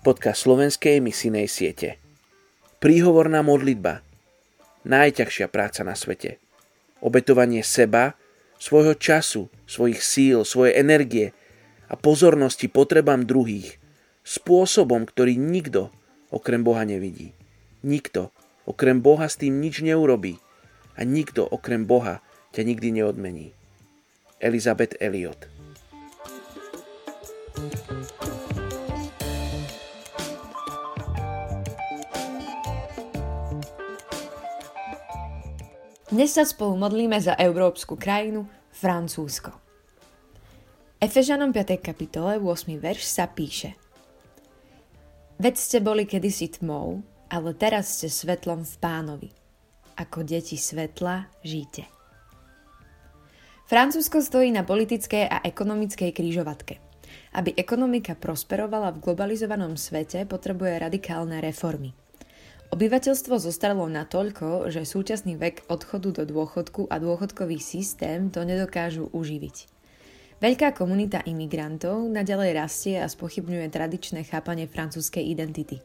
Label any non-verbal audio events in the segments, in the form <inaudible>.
podcast slovenskej misijnej siete. Príhovorná modlitba. Najťažšia práca na svete. Obetovanie seba, svojho času, svojich síl, svojej energie a pozornosti potrebám druhých spôsobom, ktorý nikto okrem Boha nevidí. Nikto okrem Boha s tým nič neurobí a nikto okrem Boha ťa nikdy neodmení. Elizabeth Elliot Dnes sa spolu modlíme za európsku krajinu Francúzsko. Efežanom 5. kapitole 8. verš sa píše Veď ste boli kedysi tmou, ale teraz ste svetlom v pánovi. Ako deti svetla žite. Francúzsko stojí na politickej a ekonomickej krížovatke. Aby ekonomika prosperovala v globalizovanom svete, potrebuje radikálne reformy – Obyvateľstvo zostarlo natoľko, že súčasný vek odchodu do dôchodku a dôchodkový systém to nedokážu uživiť. Veľká komunita imigrantov naďalej rastie a spochybňuje tradičné chápanie francúzskej identity.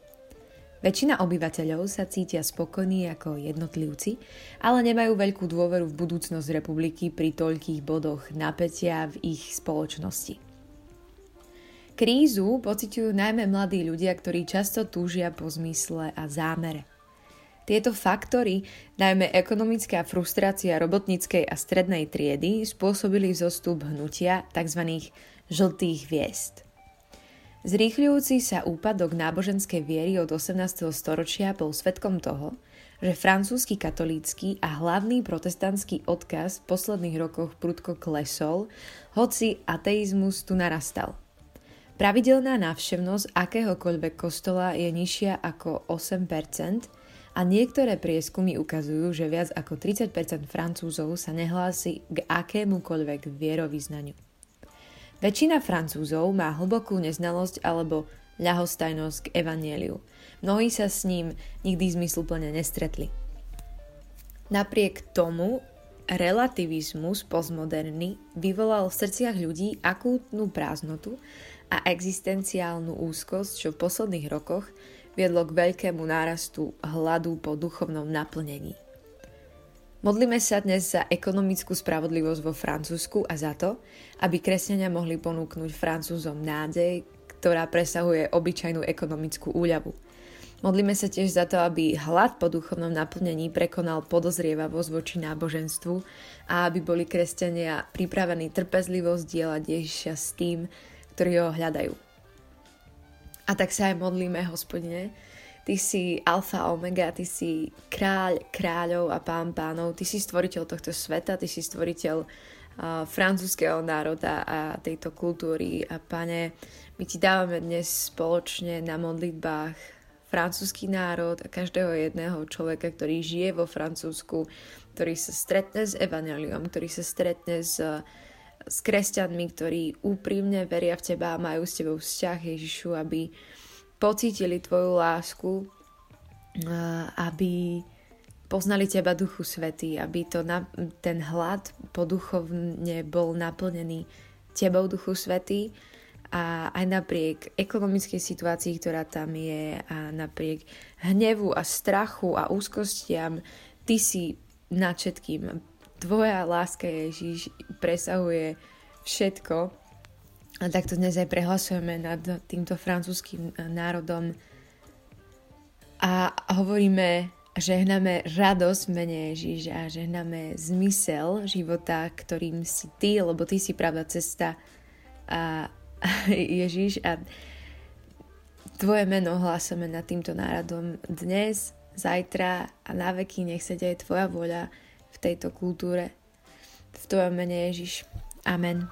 Väčšina obyvateľov sa cítia spokojní ako jednotlivci, ale nemajú veľkú dôveru v budúcnosť republiky pri toľkých bodoch napätia v ich spoločnosti. Krízu pociťujú najmä mladí ľudia, ktorí často túžia po zmysle a zámere. Tieto faktory, najmä ekonomická frustrácia robotníckej a strednej triedy, spôsobili zostup hnutia tzv. žltých hviezd. Zrýchľujúci sa úpadok náboženskej viery od 18. storočia bol svetkom toho, že francúzsky katolícky a hlavný protestantský odkaz v posledných rokoch prudko klesol, hoci ateizmus tu narastal – Pravidelná návštevnosť akéhokoľvek kostola je nižšia ako 8% a niektoré prieskumy ukazujú, že viac ako 30% Francúzov sa nehlási k akémukoľvek vierovýznaniu. Väčšina Francúzov má hlbokú neznalosť alebo ľahostajnosť k evanieliu. Mnohí sa s ním nikdy zmysluplne nestretli. Napriek tomu relativizmus postmoderný vyvolal v srdciach ľudí akútnu prázdnotu a existenciálnu úzkosť, čo v posledných rokoch viedlo k veľkému nárastu hladu po duchovnom naplnení. Modlíme sa dnes za ekonomickú spravodlivosť vo Francúzsku a za to, aby kresťania mohli ponúknuť Francúzom nádej, ktorá presahuje obyčajnú ekonomickú úľavu. Modlíme sa tiež za to, aby hlad po duchovnom naplnení prekonal podozrievavosť voči náboženstvu a aby boli kresťania pripravení trpezlivosť dielať Ježiša s tým, ktorí ho hľadajú. A tak sa aj modlíme, hospodine, Ty si alfa omega, ty si kráľ kráľov a pán pánov, ty si stvoriteľ tohto sveta, ty si stvoriteľ uh, francúzského národa a tejto kultúry. A pane, my ti dávame dnes spoločne na modlitbách francúzsky národ a každého jedného človeka, ktorý žije vo Francúzsku, ktorý sa stretne s evaneliom, ktorý sa stretne s uh, s kresťanmi, ktorí úprimne veria v teba a majú s tebou vzťah Ježišu, aby pocítili tvoju lásku, aby poznali teba Duchu Svetý, aby to na, ten hlad poduchovne bol naplnený tebou Duchu Svetý a aj napriek ekonomickej situácii, ktorá tam je a napriek hnevu a strachu a úzkostiam, ty si nad všetkým tvoja láska Ježiš presahuje všetko. A takto dnes aj prehlasujeme nad týmto francúzským národom. A hovoríme, žehname radosť v mene Ježiš a žehname zmysel života, ktorým si ty, lebo ty si pravda cesta a <laughs> Ježiš a tvoje meno hlásame nad týmto národom dnes, zajtra a na veky. Nech sa deje tvoja voľa v tejto kultúre. V tvojom mene Ježiš. Amen.